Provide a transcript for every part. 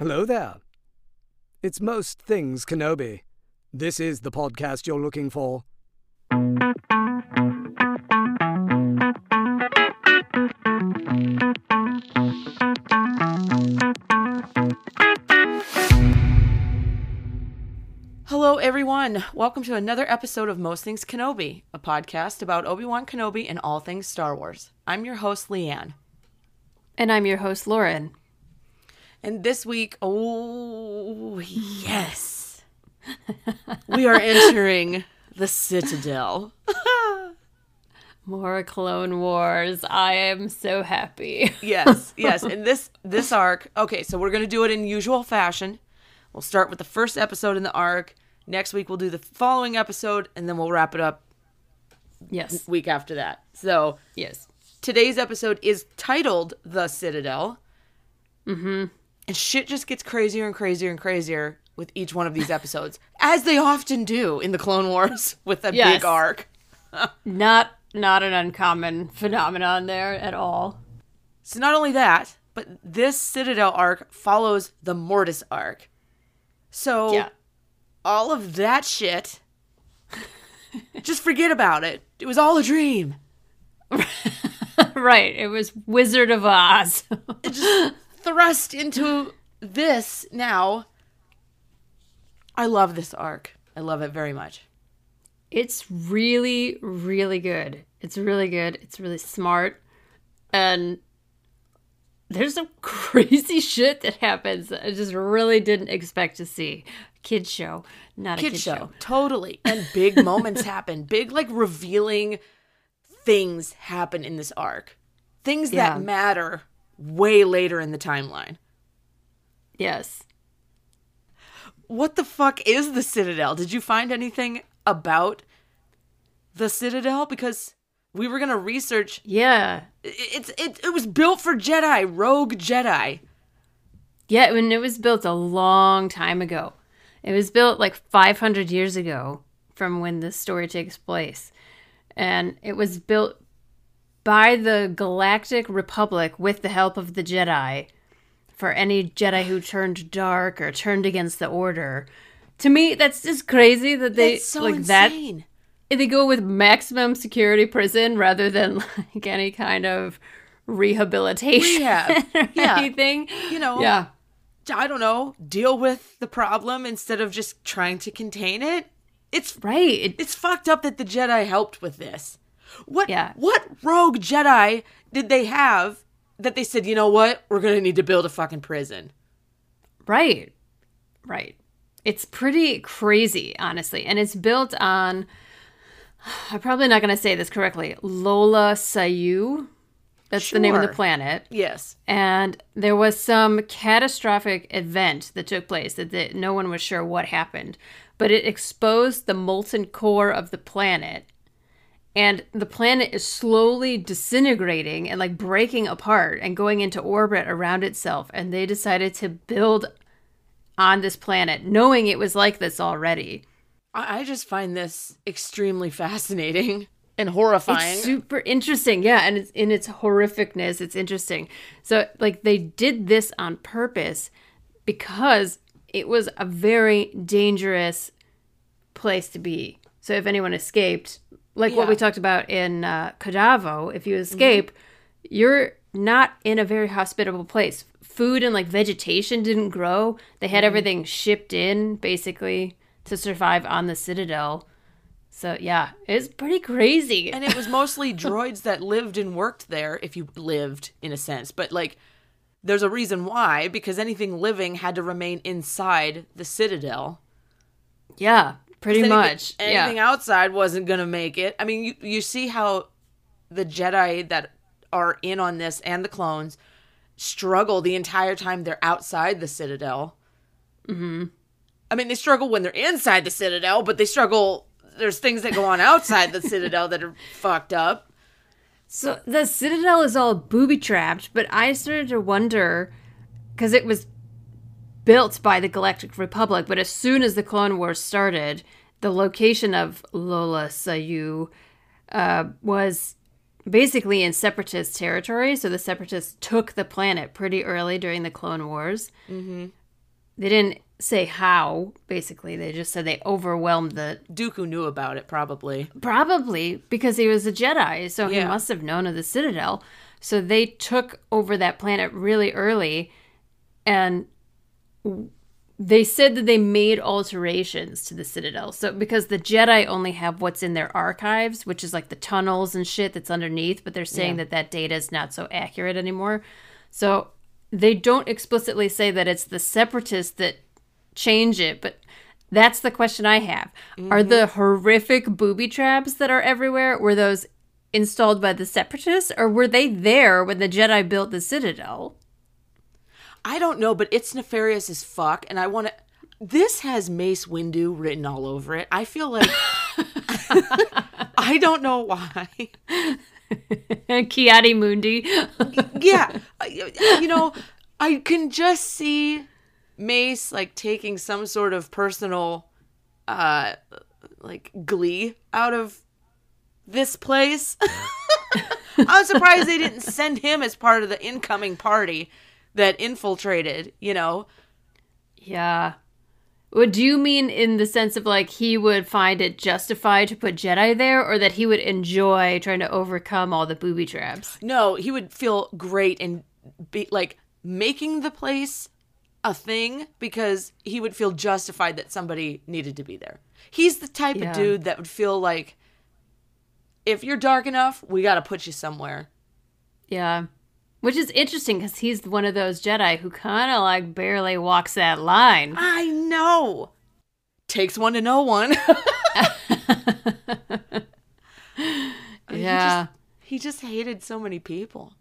Hello there. It's Most Things Kenobi. This is the podcast you're looking for. Hello, everyone. Welcome to another episode of Most Things Kenobi, a podcast about Obi Wan Kenobi and all things Star Wars. I'm your host, Leanne. And I'm your host, Lauren. And this week, oh, yes, we are entering the Citadel. More Clone Wars. I am so happy. yes, yes. And this this arc, okay, so we're going to do it in usual fashion. We'll start with the first episode in the arc. Next week we'll do the following episode and then we'll wrap it up Yes. week after that. So, Yes. today's episode is titled The Citadel. Mm-hmm. And shit just gets crazier and crazier and crazier with each one of these episodes, as they often do in the Clone Wars with a Yes. big arc. Not not an uncommon phenomenon there at all. So not only that, but this Citadel arc follows the Mortis arc. So Yeah. all of that shit, just forget about it. It was all a dream. right. It was Wizard of Oz. It just thrust into this now. I love this arc. I love it very much. it's really, really good. It's really good. It's really smart. And there's some crazy shit that happens that I just really didn't expect to see. Kid show, not a Kid kid show, show. totally. And big moments happen. Big, like revealing things happen in this arc. Things Yeah. that matter way later in the timeline. Yes. What the fuck is the Citadel? Did you find anything about the Citadel? Because we were gonna research. Yeah. It's it, it was built for Jedi, rogue Jedi. Yeah, when it was built a long time ago. It was built like 500 years ago from when the story takes place. And it was built by the Galactic Republic with the help of the Jedi for any Jedi who turned dark or turned against the Order. To me, that's just crazy that they so like that insane. they go with maximum security prison rather than like any kind of rehabilitation Rehab. or Yeah. anything. You know, Yeah. I don't know, deal with the problem instead of just trying to contain it. It's Right. It- it's fucked up that the Jedi helped with this. What Yeah. what rogue Jedi did they have that they said, you know what, we're gonna need to build a fucking prison? Right. Right. It's pretty crazy, honestly. And it's built on, I'm probably not going to say this correctly, Lola Sayu. That's the name of the planet. Yes. And there was some catastrophic event that took place that, that no one was sure what happened, but it exposed the molten core of the planet. And the planet is slowly disintegrating and like breaking apart and going into orbit around itself. And they decided to build on this planet, knowing it was like this already. I, just find this extremely fascinating and horrifying. It's super interesting. Yeah, and it's in its horrificness, it's interesting. So like they did this on purpose because it was a very dangerous place to be. So if anyone escaped, like what we talked about in uh, Kadavo, if you escape, you're not in a very hospitable place. Food and like vegetation didn't grow. They had everything shipped in basically to survive on the Citadel. So yeah, it's pretty crazy. and it was mostly droids that lived and worked there, if you lived in a sense. But like, there's a reason why, because anything living had to remain inside the Citadel. yeah, pretty Anything- much. Anything yeah. outside wasn't gonna make it. I mean, you you see how the Jedi that are in on this and the clones, struggle the entire time they're outside the Citadel. Mm-hmm. I mean, they struggle when they're inside the Citadel, but they struggle. There's things that go on outside the Citadel that are fucked up. So the Citadel is all booby trapped, but I started to wonder because it was built by the Galactic Republic, but as soon as the Clone Wars started, the location of Lola Sayu uh, was basically in separatist territory. So the separatists took the planet pretty early during the Clone Wars. Mm-hmm. They didn't say how, basically. They just said they overwhelmed the. Dooku knew about it, probably. Probably because he was a Jedi, so he must have known of the Citadel. So they took over that planet really early, and they said that they made alterations to the Citadel. So because the Jedi only have what's in their archives, which is like the tunnels and shit that's underneath, but they're saying that that data is not so accurate anymore. So they don't explicitly say that it's the separatists that change it, but that's the question I have. Are mm-hmm. the horrific booby traps that are everywhere were those installed by the separatists or were they there when the Jedi built the Citadel? I don't know, but it's nefarious as fuck, and I want to. This has Mace Windu written all over it. I feel like. I don't know why. Kiadi Mundi. yeah you know i can just see mace like taking some sort of personal uh like glee out of this place i'm surprised they didn't send him as part of the incoming party that infiltrated you know yeah. What do you mean in the sense of like he would find it justified to put Jedi there or that he would enjoy trying to overcome all the booby traps? no he would feel great and be like making the place a thing because he would feel justified that somebody needed to be there. He's the type Yeah. of dude that would feel like if you're dark enough, we got to put you somewhere. Yeah. Which is interesting because he's one of those Jedi who kind of like barely walks that line. I know. Takes one to know one. Yeah. he just hated so many people.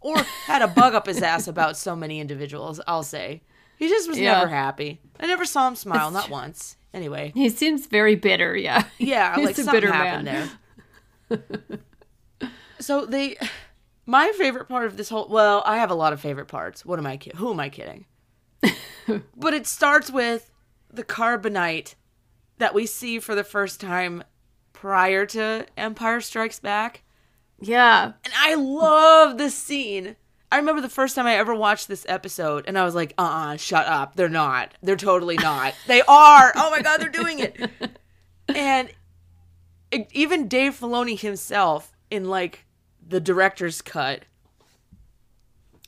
Or had a bug up his ass about so many individuals, I'll say. He just was Yeah. never happy. I never saw him smile, not once. Anyway. He seems very bitter, yeah. Yeah, He's like a something bitter happened man. there. so they, my favorite part of this whole. Well, I have a lot of favorite parts. What am I? Ki- who am I kidding? but it starts with the carbonite that we see for the first time prior to Empire Strikes Back, Yeah. and I love this scene. I remember the first time I ever watched this episode, and I was like, "Uh, uh shut up! They're not. They're totally not. they are. Oh my god, they're doing it!" and even Dave Filoni himself, in like the director's cut,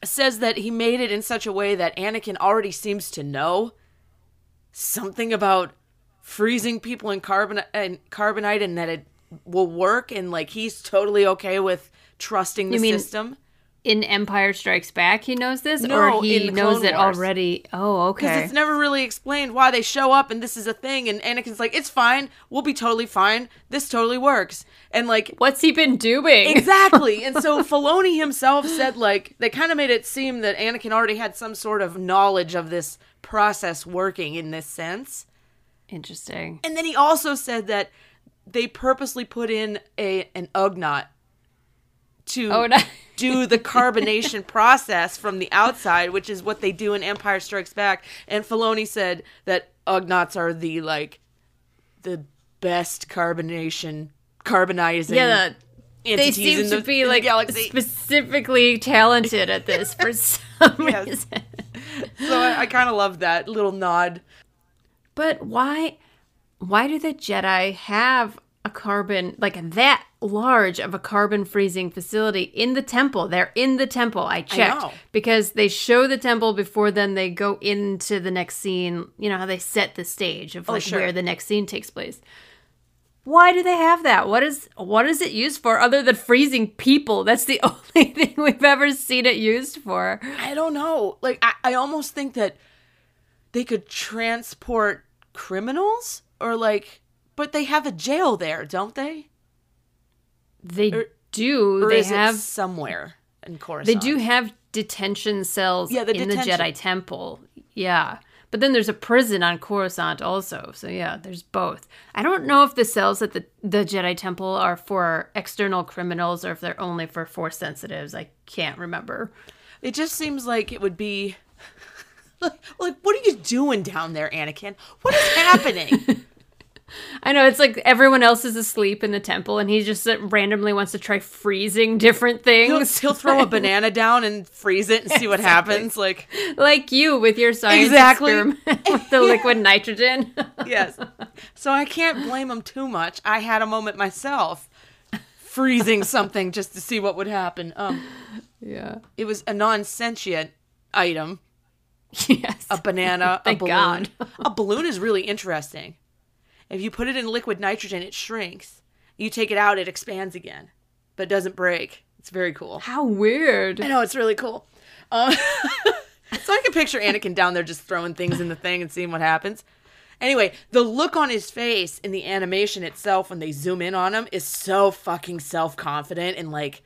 says that he made it in such a way that Anakin already seems to know something about freezing people in carbon and carbonite, and that it will work, and like he's totally okay with trusting the You mean system. In Empire Strikes Back, he knows this? No, or he knows it already? Oh, okay. Because it's never really explained why they show up and this is a thing, and Anakin's like, "It's fine. We'll be totally fine. This totally works." And like, What's he been doing? exactly. And so Filoni himself said like they kind of made it seem that Anakin already had some sort of knowledge of this process working in this sense. Interesting. And then he also said that they purposely put in a an Ugnaught to Oh, no. do the carbonation process from the outside, which is what they do in Empire Strikes Back. And Filoni said that Ugnaughts are the like the best carbonation carbonizing Yeah, the, they seem in the, to be like specifically talented at this for some Yes. reason. so I, I kind of love that little nod. But why why do the Jedi have a carbon like that large of a carbon freezing facility in the temple? They're in the temple. I checked know. because they show the temple before then they go into the next scene. You know how they set the stage of oh, like sure. where the next scene takes place. Why do they have that? What is what is it used for other than freezing people? That's the only thing we've ever seen it used for. I don't know. Like I, I almost think that they could transport criminals or like but they have a jail there, don't they? They do. Or they have somewhere in Coruscant? They do have detention cells Yeah, the in detention- the Jedi Temple. Yeah. But then there's a prison on Coruscant also. So yeah, there's both. I don't know if the cells at the, the Jedi Temple are for external criminals or if they're only for force sensitives. I can't remember. It just seems like it would be like, like what are you doing down there, Anakin? What is happening? I know it's like everyone else is asleep in the temple, and he just uh, randomly wants to try freezing different he'll, things. he'll throw a banana down and freeze it and see what happens. Like, like you with your science Exactly. experiment with the liquid nitrogen. yes. So I can't blame him too much. I had a moment myself freezing something just to see what would happen. Um, yeah. it was a non-sentient item, Yes. a banana, a Thank balloon. God. a balloon is really interesting. If you put it in liquid nitrogen, it shrinks. You take it out, it expands again, but doesn't break. It's very cool. How weird. I know it's really cool. Um, so I can picture Anakin down there just throwing things in the thing and seeing what happens. Anyway, the look on his face in the animation itself when they zoom in on him is so fucking self confident and like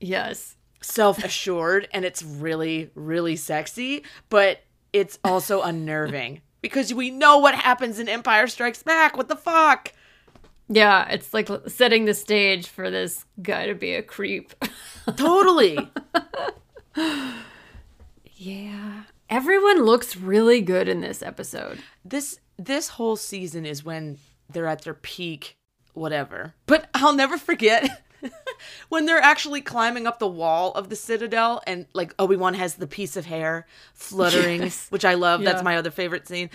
Yes. self assured, and it's really, really sexy, but it's also unnerving because we know what happens in Empire Strikes Back. What the fuck? Yeah, it's like setting the stage for this guy to be a creep. Totally. yeah. Everyone looks really good in this episode. this this whole season is when they're at their peak whatever but i'll never forget when they're actually climbing up the wall of the citadel and like obi-wan has the piece of hair fluttering Yes. which i love. Yeah. that's my other favorite scene.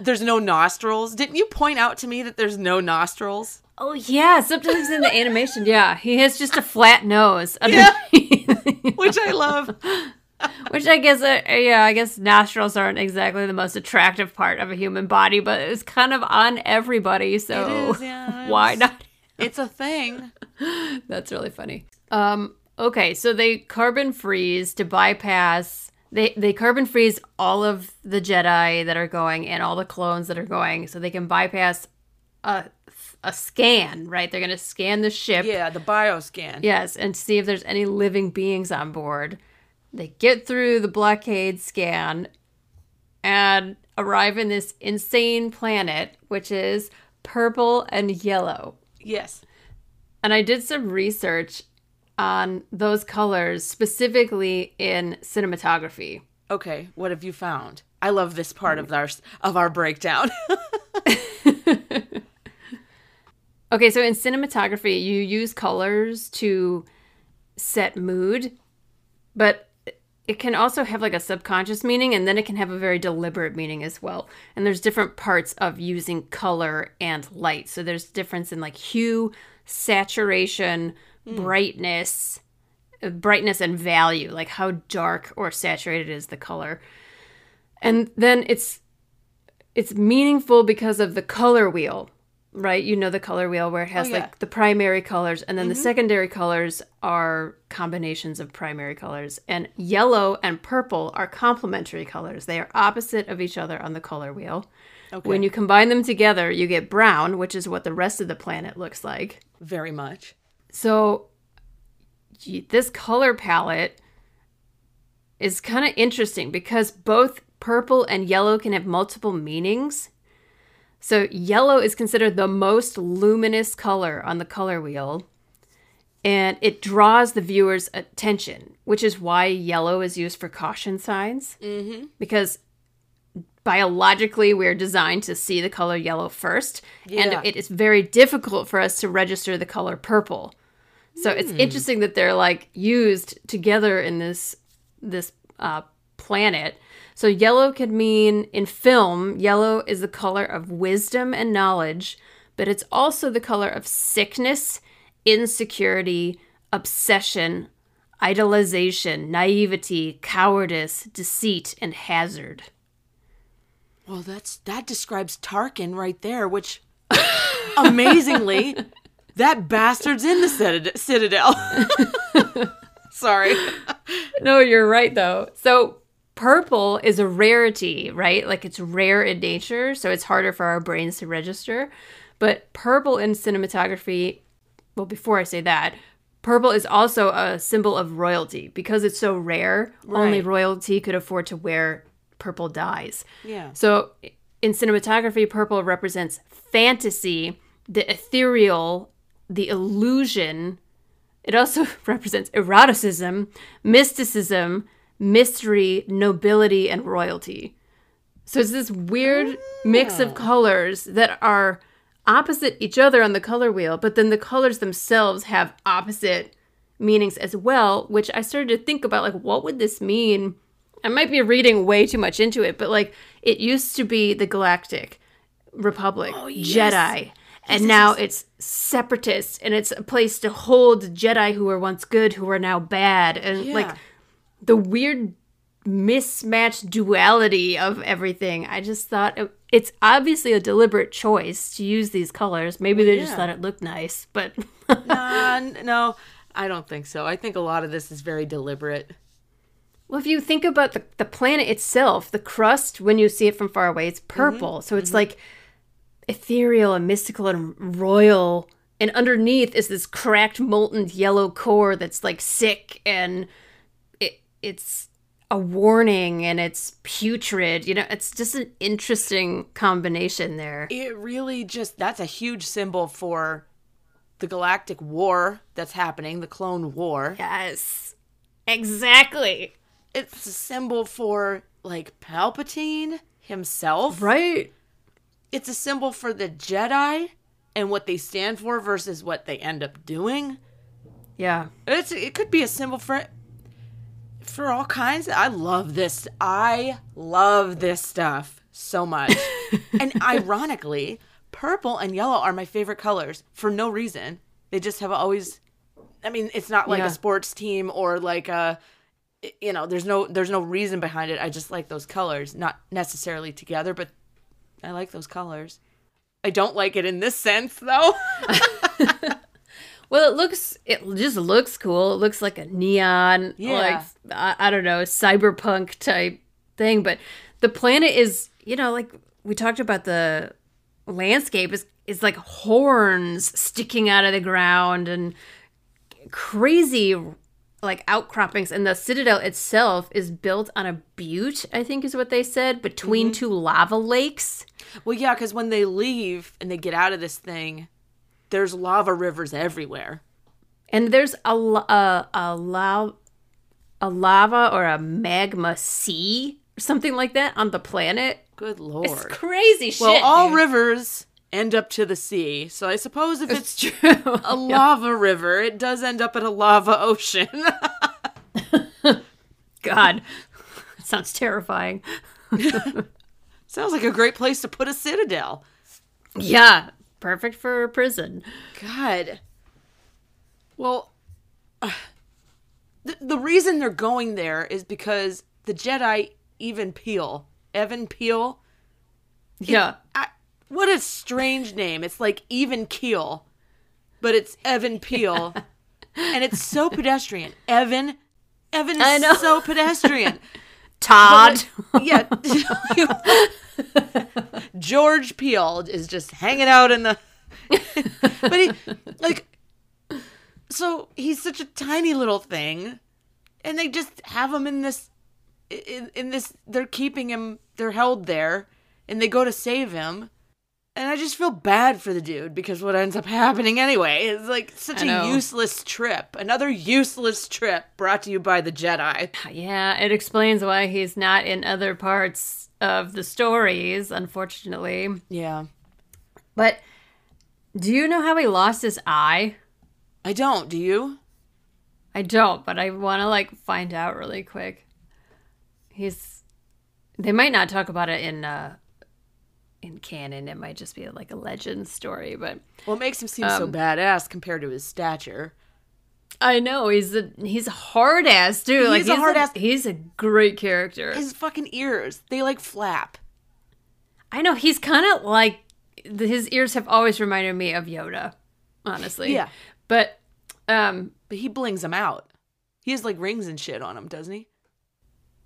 There's no nostrils. Didn't you point out to me that there's no nostrils? Oh yeah, sometimes in the animation, yeah, he has just a flat nose underneath, which i love. Which I guess, uh, yeah, I guess nostrils aren't exactly the most attractive part of a human body, but it's kind of on everybody, so is, yeah, why not? It's a thing That's really funny. Um, okay, so they carbon freeze to bypass. They they carbon freeze all of the Jedi that are going and all the clones that are going, so they can bypass a a scan. Right, they're gonna scan the ship. yeah the bioscan Yes, and see if there's any living beings on board. They get through the blockade scan and arrive in this insane planet, which is purple and yellow. Yes. And I did some research on those colors specifically in cinematography. okay what have you found? I love this part of our of our breakdown. Okay, so in cinematography, you use colors to set mood, but it can also have like a subconscious meaning and then it can have a very deliberate meaning as well. And there's different parts of using color and light. So there's difference in like hue, saturation, brightness, uh, brightness and value, like how dark or saturated is the color. And then it's it's meaningful because of the color wheel right? You know the color wheel where it has Oh, yeah. like the primary colors and then the mm-hmm. secondary colors are combinations of primary colors. And yellow and purple are complementary colors. They are opposite of each other on the color wheel. okay When you combine them together, you get brown, which is what the rest of the planet looks like. very much So this color palette is kind of interesting because both purple and yellow can have multiple meanings. So yellow is considered the most luminous color on the color wheel and it draws the viewer's attention, which is why yellow is used for caution signs. Mm-hmm. Because biologically, we're designed to see the color yellow first, Yeah. and it is very difficult for us to register the color purple. So it's interesting that they're like used together in this this uh, planet. So yellow could mean in film, yellow is the color of wisdom and knowledge, but it's also the color of sickness, insecurity, obsession, idolization, naivety, cowardice, deceit, and hazard. Well, that's that describes Tarkin right there, which amazingly, that bastard's in the citad- Citadel. Sorry. No, you're right though. So purple is a rarity, right? Like it's rare in nature, so it's harder for our brains to register. But purple in cinematography, well, before I say that, purple is also a symbol of royalty because it's so rare. Only royalty could afford to wear purple dyes. Yeah. So in cinematography, purple represents fantasy, the ethereal, the illusion. It also represents eroticism, mysticism, mystery, nobility, and royalty. So it's this weird mix of ah. colors that are opposite each other on the color wheel, but then the colors themselves have opposite meanings as well, which I started to think about like what would this mean? I might be reading way too much into it, but like it used to be the Galactic Republic, oh, Jedi, and now it's separatists and it's a place to hold Jedi who were once good who are now bad and like Yeah. The weird mismatched duality of everything. I just thought it, it's obviously a deliberate choice to use these colors. Maybe they just thought it looked nice, but Nah, no, I don't think so. I think a lot of this is very deliberate. well, if you think about the, the planet itself, the crust when you see it from far away, it's mm-hmm. purple. So it's mm-hmm. like ethereal and mystical and royal. And underneath is this cracked, molten yellow core that's like sick and it's a warning and it's putrid. You know, it's just an interesting combination there. It really just that's a huge symbol for the galactic war that's happening, the clone war. Yes, exactly. It's a symbol for like Palpatine himself. Right. It's a symbol for the Jedi and what they stand for versus what they end up doing. Yeah. It's it could be a symbol for for all kinds. I love this. I love this stuff so much. and ironically, purple and yellow are my favorite colors for no reason. They just have always I mean, it's not like Yeah. a sports team or like a you know, there's no there's no reason behind it. I just like those colors, not necessarily together, but I like those colors. I don't like it in this sense though. Well, it looks it just looks cool. It looks like a neon, Yeah. like I, I don't know, cyberpunk type thing. But the planet is, you know, like we talked about the landscape is is like horns sticking out of the ground and crazy like outcroppings and the citadel itself is built on a butte i think is what they said between mm-hmm. two lava lakes Well, yeah, because when they leave and they get out of this thing, there's lava rivers everywhere. and there's a a a, la- a lava or a magma sea or something like that on the planet. Good lord. It's crazy shit. well, all dude. rivers end up to the sea, so I suppose if it's true. a lava river, it does end up at a lava ocean. God, sounds terrifying. Sounds like a great place to put a citadel. Yeah, perfect for a prison. God. Well, uh, the, the reason they're going there is because the Jedi, even Piell, Evan Piell, Yeah, I, what a strange name. It's like even keel, but it's Evan Piell. and it's so pedestrian. Evan Evan is so pedestrian. Todd. yeah. George Peel is just hanging out in the But he like so he's such a tiny little thing and they just have him in this in, in this they're keeping him they're held there and they go to save him and i just feel bad for the dude because what ends up happening anyway is like such a useless trip another useless trip brought to you by the jedi yeah, it explains why he's not in other parts of the stories, unfortunately. yeah But do you know how he lost his eye? i don't do you I don't, but I want to like find out really quick. He's they might not talk about it in uh in canon. It might just be like a legend story, but well it makes him seem so Um, badass compared to his stature I know he's a he's a hard ass too. like He's a hard-ass- He's a great character. his fucking ears they like flap I know he's kind of like his ears have always reminded me of Yoda, honestly. Yeah. But um but he blings them out he has like rings and shit on him doesn't he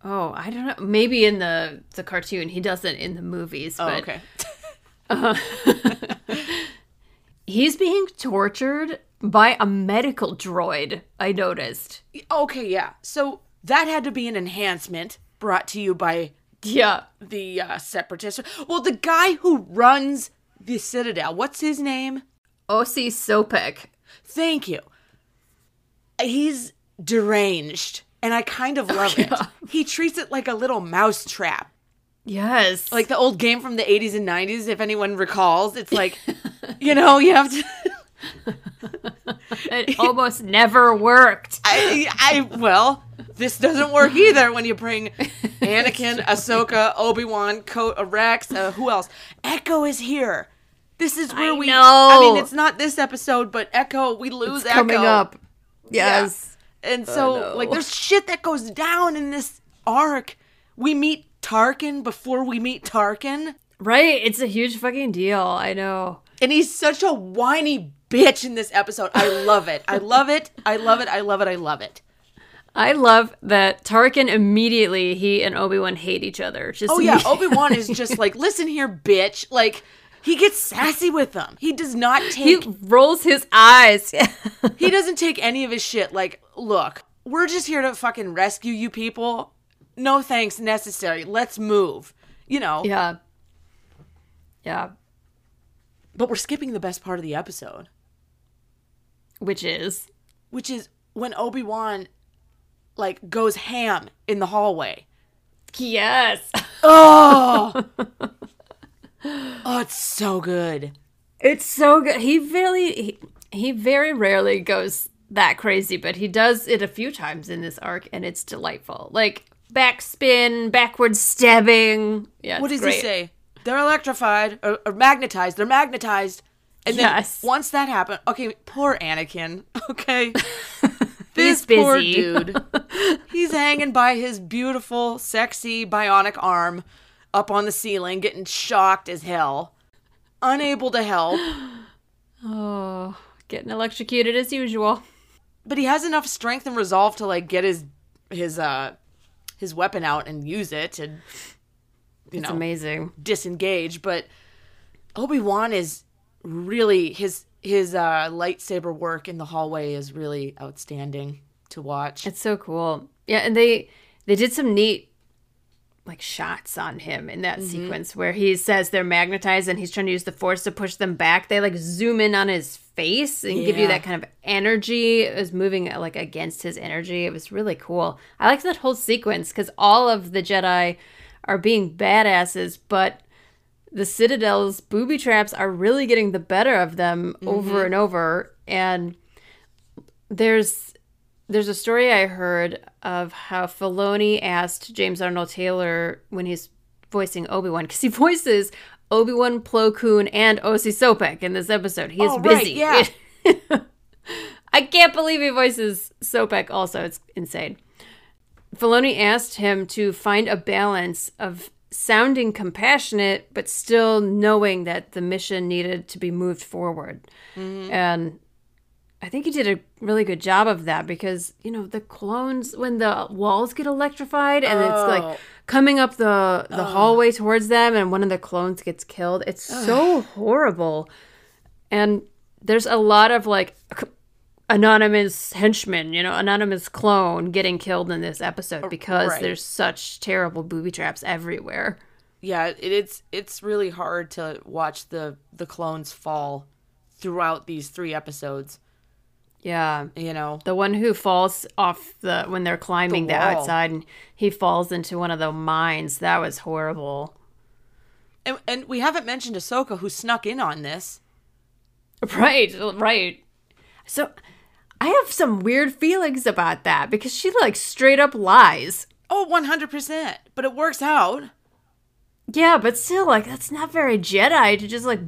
oh, I don't know. Maybe in the the cartoon he doesn't in the movies, oh but okay he's being tortured by a medical droid, I noticed. Okay, yeah. So that had to be an enhancement brought to you by Yeah. the uh, separatists. Well, the guy who runs the Citadel, what's his name? Osi Sobeck. Thank you. He's deranged, and I kind of love it. He treats it like a little mouse trap. Yes. Like the old game from the 80s and 90s, if anyone recalls. It's like, you know, you have to. it almost never worked. I, I, well, this doesn't work either when you bring Anakin, Ahsoka, Obi Wan, Co- Rex, uh, who else? Echo is here. This is where I we. know. I mean, it's not this episode, but Echo, we lose Echo. Coming up. Yeah. And so, no. like, there's shit that goes down in this arc. We meet Tarkin before we meet Tarkin, Right. It's a huge fucking deal. I know. and he's such a whiny bitch in this episode. I love it. I love it. I love it. I love it. I love it. I love that Tarkin immediately he and Obi Wan hate each other. Just Oh yeah. Obi Wan is just like, listen here, bitch. Like, he gets sassy with them. He does not take. he rolls his eyes. He doesn't take any of his shit. Like, look, we're just here to fucking rescue you people. No thanks necessary. Let's move. You know. yeah. Yeah. But we're skipping the best part of the episode. Which is which is when Obi Wan like goes ham in the hallway. yes. Oh, oh, it's so good. It's so good. He really he, he very rarely goes that crazy, but he does it a few times in this arc and it's delightful. Like backspin, backward stabbing. Yeah. What does great. he say? They're electrified or, or magnetized. They're magnetized. And then Yes. once that happened, okay, poor Anakin. Okay, this poor dude. He's hanging by his beautiful, sexy bionic arm up on the ceiling, getting shocked as hell, unable to help. Oh, getting electrocuted as usual. but he has enough strength and resolve to like get his his uh his weapon out and use it and you It's know amazing. disengage but obi-wan is really his his uh lightsaber work in the hallway is really outstanding to watch It's so cool. Yeah, and they they did some neat like shots on him in that mm-hmm. sequence where he says they're magnetized and he's trying to use the force to push them back. They like zoom in on his face and give you that kind of energy. It was moving like against his energy. It was really cool. I like that whole sequence because all of the Jedi are being badasses, but the Citadel's booby traps are really getting the better of them over mm-hmm. and over. And there's there's a story I heard of how Filoni asked James Arnold Taylor when he's voicing Obi Wan because he voices Obi Wan, Plo Koon, and Osi Sobeck in this episode. He is Oh, right, busy. yeah. I can't believe he voices Sobeck. Also, it's insane. Filoni asked him to find a balance of sounding compassionate but still knowing that the mission needed to be moved forward. Mm-hmm. And I think he did a really good job of that because, you know, the clones when the walls get electrified and it's Oh. like coming up the the hallway towards them and one of the clones gets killed. It's so horrible. And there's a lot of like anonymous henchman, you know, anonymous clone getting killed in this episode uh, because right. there's such terrible booby traps everywhere. yeah it, it's it's really hard to watch the the clones fall throughout these three episodes Yeah. you know The one who falls off the when they're climbing the, wall. outside and he falls into one of the mines. That was horrible. and, and we haven't mentioned ahsoka who snuck in on this Right, right. So I have some weird feelings about that because she like straight up lies. oh 100% but it works out Yeah, but still, like that's not very Jedi to just like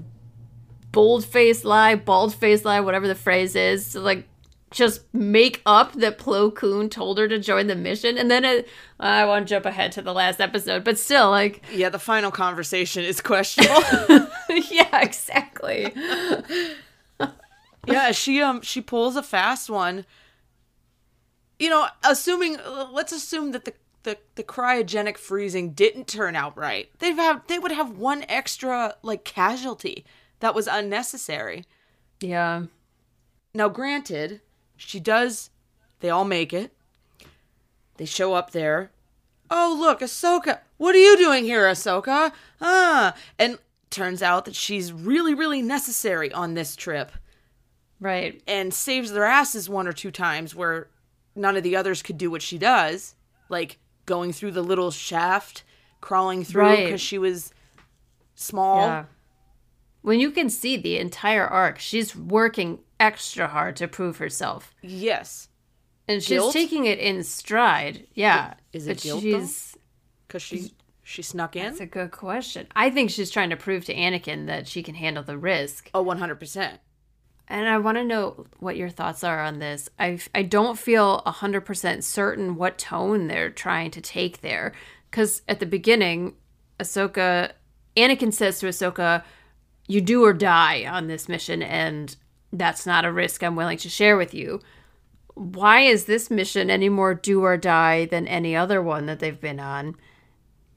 bold face lie, bald face lie, whatever the phrase is, to like just make up that Plo Koon told her to join the mission, and then it, I won't jump ahead to the last episode, but still, like, yeah the final conversation is questionable. Yeah, exactly. yeah she um she pulls a fast one. You know assuming let's assume that the the, the cryogenic freezing didn't turn out right. They've have they would have one extra like casualty that was unnecessary Yeah, Now, granted, she does. They all make it. They show up there. Oh, look, Ahsoka. What are you doing here, Ahsoka? Ah. And turns out that she's really, really necessary on this trip Right. and saves their asses one or two times where none of the others could do what she does, like going through the little shaft, crawling through Right. because she was small. Yeah. When you can see the entire arc, she's working extra hard to prove herself. Yes, And she's Guilt? taking it in stride. Yeah. Is it guilt, she's because she she snuck in. That's a good question. I think she's trying to prove to Anakin that she can handle the risk. Oh, one hundred percent. And I want to know what your thoughts are on this. I I don't feel 100% certain what tone they're trying to take there cuz at the beginning Ahsoka Anakin says to Ahsoka, "You do or die on this mission and that's not a risk I'm willing to share with you." Why is this mission any more do or die than any other one that they've been on?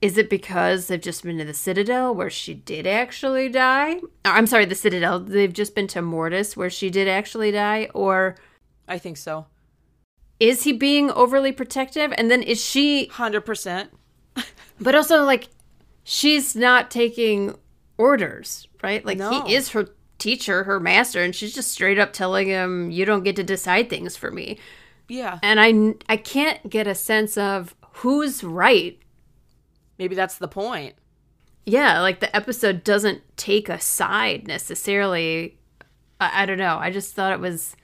Is it because they've just been to the Citadel where she did actually die? I'm sorry, the Citadel. They've just been to Mortis where she did actually die? Or I think so. is he being overly protective? And then is she, Hundred percent. but also like, she's not taking orders, right? Like, No. he is her teacher, her master, and she's just straight up telling him, you don't get to decide things for me. Yeah, And I, I can't get a sense of who's right maybe that's the point. yeah like the episode doesn't take a side necessarily I, I don't know i just thought it was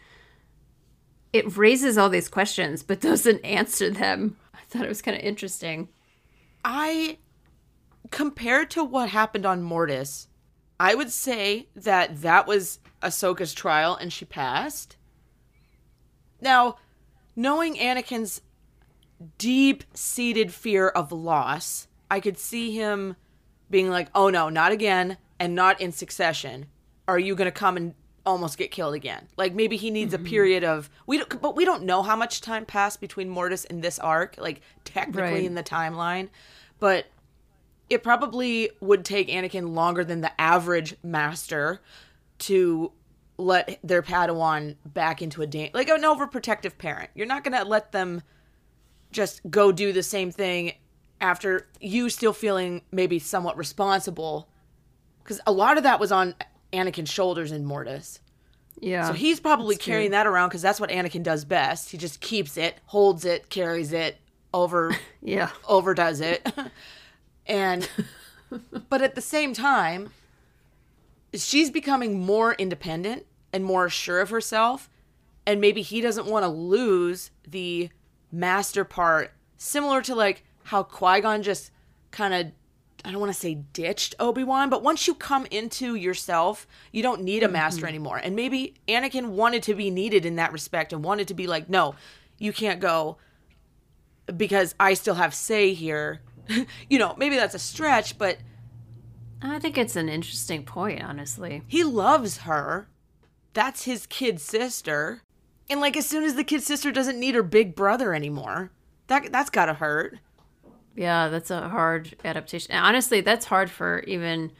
it raises all these questions but doesn't answer them i thought it was kind of interesting I compared to what happened on Mortis, I would say that that was Ahsoka's trial and she passed. Now, knowing Anakin's deep-seated fear of loss, I could see him being like, "Oh no, not again and not in succession. Are you going to come and almost get killed again?" Like maybe he needs a mm-hmm. period of we don't but we don't know how much time passed between Mortis and this arc, like technically Right. in the timeline, but it probably would take Anakin longer than the average master to let their Padawan back into a dan- like an overprotective parent. You're not gonna let them just go do the same thing after you still feeling maybe somewhat responsible, because a lot of that was on Anakin's shoulders in Mortis. yeah So he's probably carrying true. that around because that's what Anakin does best. He just keeps it, holds it, carries it, over yeah overdoes it. and but at the same time, she's becoming more independent and more sure of herself. And maybe he doesn't want to lose the master part, similar to like how Qui Gon just kind of, I don't want to say ditched Obi Wan, but once you come into yourself, you don't need a master mm-hmm. anymore. And maybe Anakin wanted to be needed in that respect and wanted to be like, no, you can't go because I still have say here. you know, maybe that's a stretch, but i think it's an interesting point honestly he loves her. That's his kid sister. And like as soon as the kid sister doesn't need her big brother anymore, that that's got to hurt. yeah that's a hard adaptation and honestly that's hard for even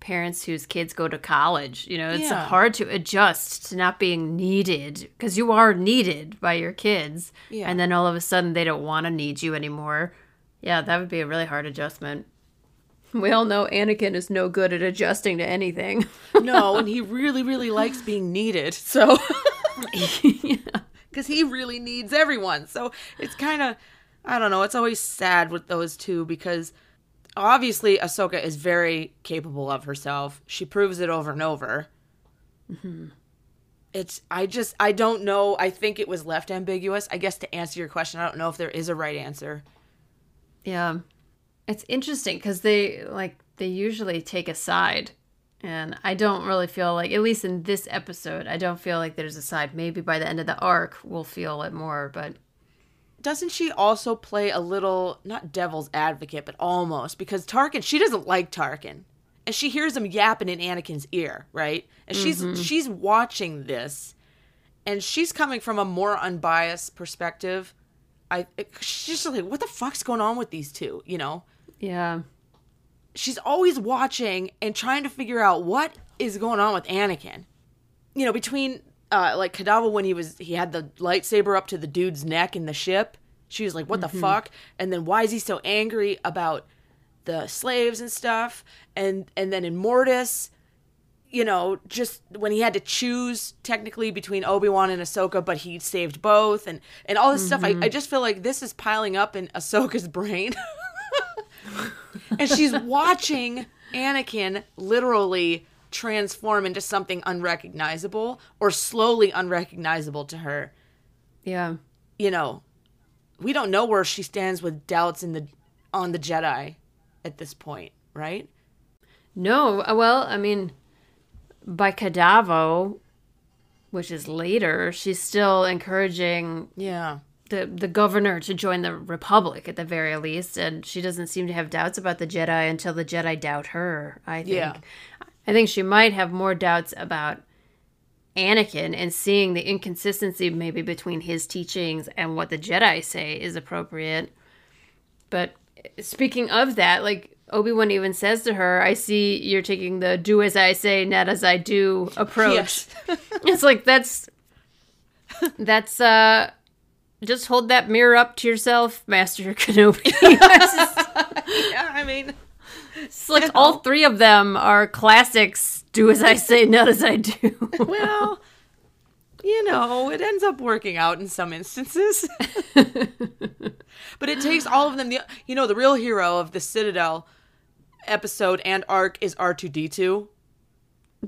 parents whose kids go to college you know it's Yeah. hard to adjust to not being needed because you are needed by your kids Yeah. and then all of a sudden they don't want to need you anymore yeah that would be a really hard adjustment we all know anakin is no good at adjusting to anything No, and he really really likes being needed. So cuz he really needs everyone. So it's kind of I don't know, it's always sad with those two because obviously Ahsoka is very capable of herself. She proves it over and over. Mm-hmm. It's I just I don't know. I think it was left ambiguous. I guess to answer your question, I don't know if there is a right answer. Yeah. It's interesting because they like they usually take a side. And I don't really feel like at least in this episode, I don't feel like there's a side. Maybe by the end of the arc we'll feel it more, but Doesn't she also play a little not devil's advocate, but almost because Tarkin she doesn't like Tarkin. And she hears him yapping in Anakin's ear, right? And she's mm-hmm. she's watching this and she's coming from a more unbiased perspective. I she's just like, what the fuck's going on with these two, you know? yeah. she's always watching and trying to figure out what is going on with Anakin. You know, between uh, like Kadavo when he was he had the lightsaber up to the dude's neck in the ship. She was like, "What the fuck?" And then why is he so angry about the slaves and stuff? And and then in Mortis, you know, just when he had to choose technically between Obi Wan and Ahsoka, but he saved both, and and all this stuff. I, I just feel like this is piling up in Ahsoka's brain, and she's watching Anakin literally transform into something unrecognizable or slowly unrecognizable to her. Yeah. You know, we don't know where she stands with doubts in the on the Jedi at this point, right? No, uh, well, I mean, by Kadavo, which is later, she's still encouraging Yeah. the the governor to join the Republic at the very least, and she doesn't seem to have doubts about the Jedi until the Jedi doubt her. I think. Yeah. I think she might have more doubts about Anakin and seeing the inconsistency maybe between his teachings and what the Jedi say is appropriate. But speaking of that, like Obi Wan even says to her, "I see you're taking the do as I say, not as I do approach." Yes. it's like that's that's uh just hold that mirror up to yourself, Master Kenobi. it's yeah, I mean, like all three of them are classics. Do as I say, not as I do. well, you know, it ends up working out in some instances. but it takes all of them. The you know, the real hero of the Citadel episode and arc is R2D2.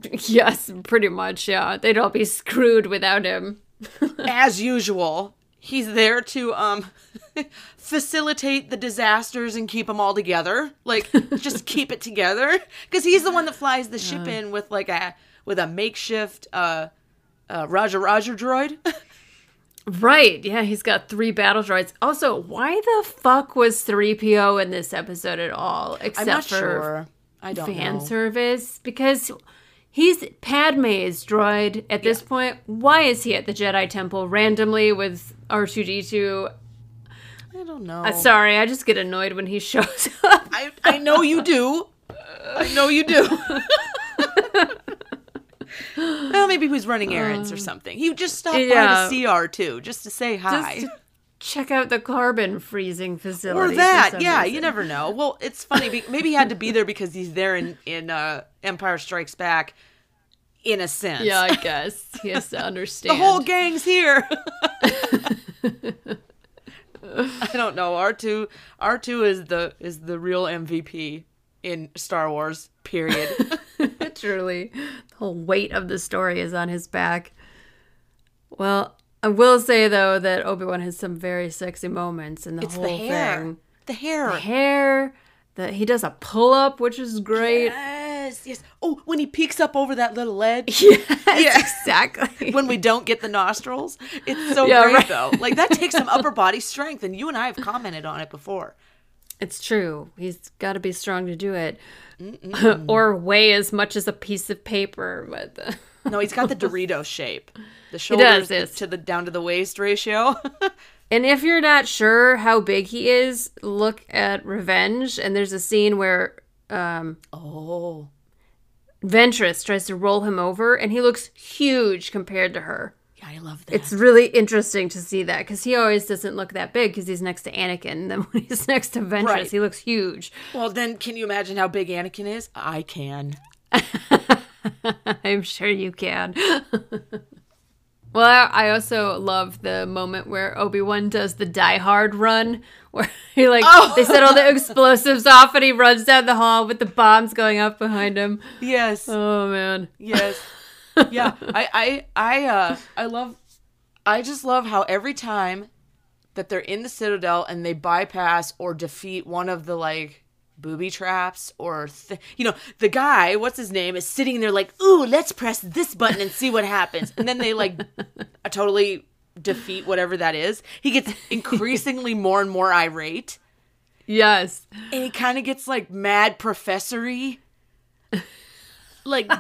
yes, pretty much. Yeah, they'd all be screwed without him. As usual, he's there to um facilitate the disasters and keep them all together. Like just keep it together because he's the one that flies the ship in with like a with a makeshift uh uh Roger Raja droid. Right. Yeah, he's got three battle droids. Also, why the fuck was 3PO in this episode at all? Except for sure. I don't fan know. service because he's Padme's droid at this point. Why is he at the Jedi Temple randomly with R2D2? I don't know. Uh, sorry, I just get annoyed when he shows up. I, I know you do. I know you do. well, maybe he was running errands or something. He just stopped yeah. by to see R2, just to say hi. Just to check out the carbon freezing facility. or that, yeah. reason. You never know. Well, it's funny. Maybe he had to be there because he's there in in uh, Empire Strikes Back. In a sense, Yeah, I guess he has to understand. the whole gang's here. I don't know. R two R two is the is the real MVP in Star Wars. Period. Truly, the whole weight of the story is on his back. Well, I will say though that Obi Wan has some very sexy moments in the It's whole the hair. thing. The hair. The hair, that he does a pull up, which is great. Yes, yes. Oh, when he peeks up over that little ledge. Yes, exactly. when we don't get the nostrils. It's so Yeah, great right. though. Like that takes some upper body strength, and you and I have commented on it before. It's true. He's got to be strong to do it, or weigh as much as a piece of paper. But uh, No, he's got the Dorito shape. The shoulders yes. to the down to the waist ratio. And if you're not sure how big he is, look at Revenge. And there's a scene where um, oh, Ventress tries to roll him over, and he looks huge compared to her. I love that. It's really interesting to see that because he always doesn't look that big because he's next to Anakin. And then when he's next to Ventress, Right. he looks huge. well, then can you imagine how big Anakin is? I can. I'm sure you can. well, I also love the moment where Obi Wan does the Die Hard run, where he like oh! they set all the explosives off, and he runs down the hall with the bombs going up behind him. Yes. Oh man, Yes. Yeah. I I I uh I love I just love how every time that they're in the Citadel and they bypass or defeat one of the like booby traps or th- you know the guy what's his name is sitting there like ooh let's press this button and see what happens. And then they like totally defeat whatever that is. He gets increasingly more and more irate. Yes, and he kind of gets like mad professory like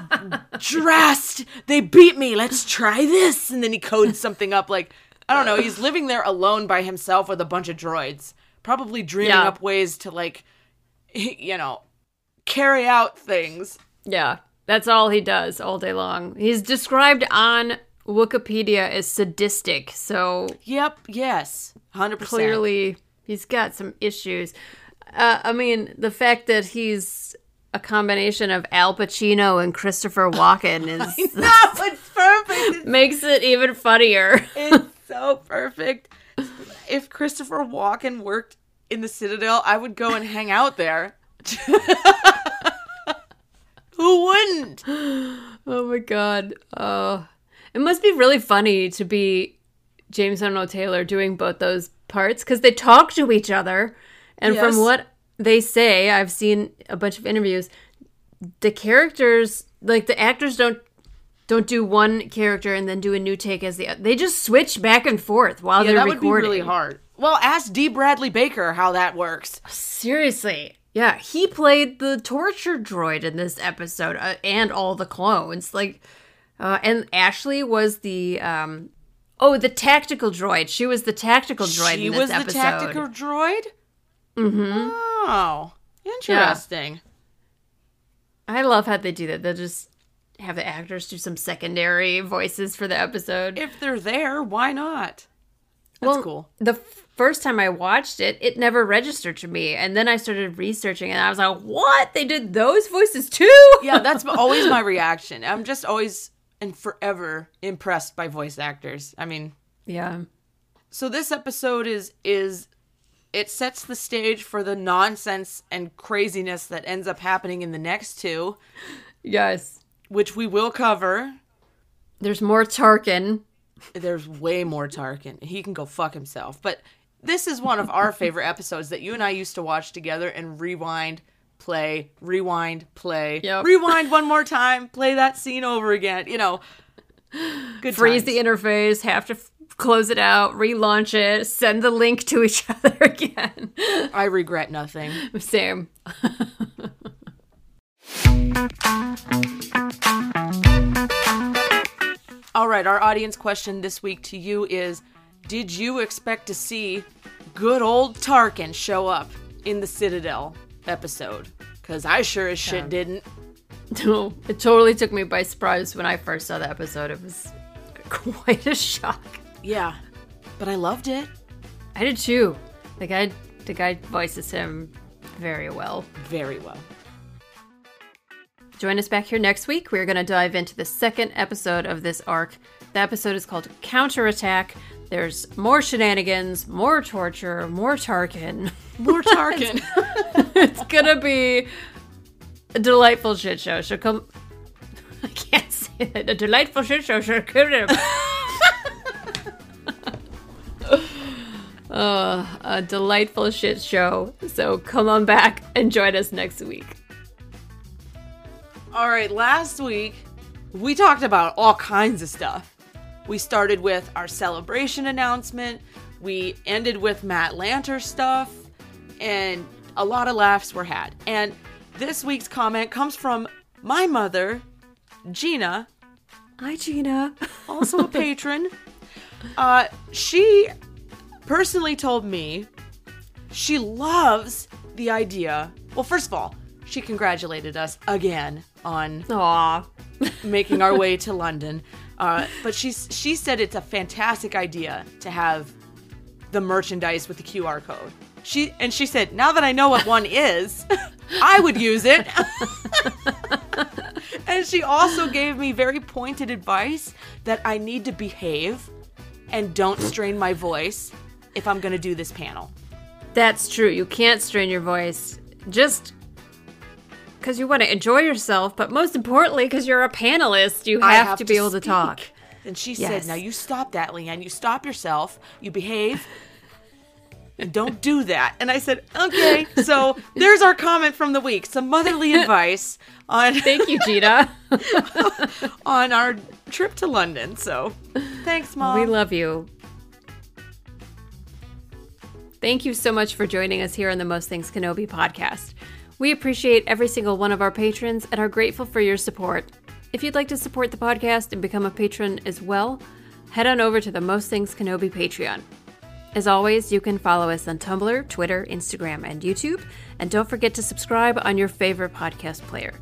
dressed. they beat me let's try this and then he codes something up like i don't know he's living there alone by himself with a bunch of droids probably dreaming Yeah. up ways to like you know carry out things yeah. That's all he does all day long. He's described on Wikipedia as sadistic, so Yep. Yes. Hundred percent. clearly he's got some issues. Uh, I mean, the fact that he's a combination of Al Pacino and Christopher Walken is No, it's perfect. makes it even funnier. It's so perfect. If Christopher Walken worked in the Citadel, I would go and hang out there. Who wouldn't? Oh my god. Uh, it must be really funny to be James Arnold Taylor doing both those parts because they talk to each other. And Yes. from what they say, I've seen a bunch of interviews. The characters, like the actors, don't don't do one character and then do a new take as the. They just switch back and forth while Yeah, they're that would be really hard. Well, ask D. Bradley Baker how that works. Seriously. Yeah, he played the torture droid in this episode uh, and all the clones. Like, uh, and Ashley was the um, oh, the tactical droid. She was the tactical droid. She in this was episode. the tactical droid. Mm-hmm. Oh, interesting. I love how they do that. They'll just have the actors do some secondary voices for the episode. If they're there, why not? That's Well, cool. The f- first time I watched it, it never registered to me, and then I started researching, and I was like, "What? They did those voices too?" Yeah, that's always my reaction. I'm just always and forever impressed by voice actors. I mean, yeah. so this episode is is it sets the stage for the nonsense and craziness that ends up happening in the next two, Yes. which we will cover. There's more Tarkin. There's way more Tarkin. He can go fuck himself. But this is one of our favorite episodes that you and I used to watch together and rewind, play, rewind, play, Yep. rewind one more time, play that scene over again. You know, good freeze times. the interface, have to f- close it out, relaunch it, send the link to each other again. I regret nothing. Same. All right, our audience question this week to you is Did you expect to see good old Tarkin show up in the Citadel episode? Because I sure as shit didn't. No, it totally took me by surprise when I first saw the episode. It was quite a shock. Yeah, but I loved it I did too. The guy, the guy voices him very well. very well. Join us back here next week. We're going to dive into the second episode of this arc. The episode is called Counterattack. There's more shenanigans, more torture, more Tarkin. More Tarkin. it's gonna be a delightful shit show. She'll come. I can't say it. A delightful shit show. She'll come. Uh, a delightful shit show. So come on back and join us next week. All right, last week we talked about all kinds of stuff. We started with our celebration announcement, we ended with Matt Lanter stuff, and a lot of laughs were had. And this week's comment comes from my mother, Gina, Hi, Gina. also a patron. Uh, she personally told me she loves the idea. Well, first of all, she congratulated us again on Aw. making our way to London. Uh, but she she said it's a fantastic idea to have the merchandise with the QR code. She and she said, now that I know what one is, I would use it. and she also gave me very pointed advice that I need to behave and don't strain my voice if I'm going to do this panel. That's true. You can't strain your voice just because you want to enjoy yourself, but most importantly, because you're a panelist, you have, have to be able to talk. And she Yes. said, Now you stop that, Leanne. You stop yourself. You behave. And don't do that. And I said, okay. So there's our comment from the week. Some motherly advice on Thank you, Gina. on our trip to London. So thanks, mom. we love you. Thank you so much for joining us here on the Most Things Kenobi podcast. We appreciate every single one of our patrons and are grateful for your support. If you'd like to support the podcast and become a patron as well, head on over to the Most Things Kenobi Patreon. As always, you can follow us on Tumblr, Twitter, Instagram, and YouTube. And don't forget to subscribe on your favorite podcast player.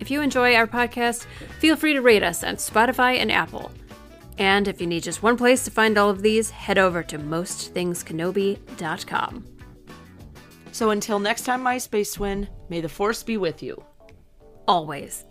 If you enjoy our podcast, feel free to rate us on Spotify and Apple. And if you need just one place to find all of these, head over to mostthingskenobi.com. So until next time, my space twin, may the force be with you. Always.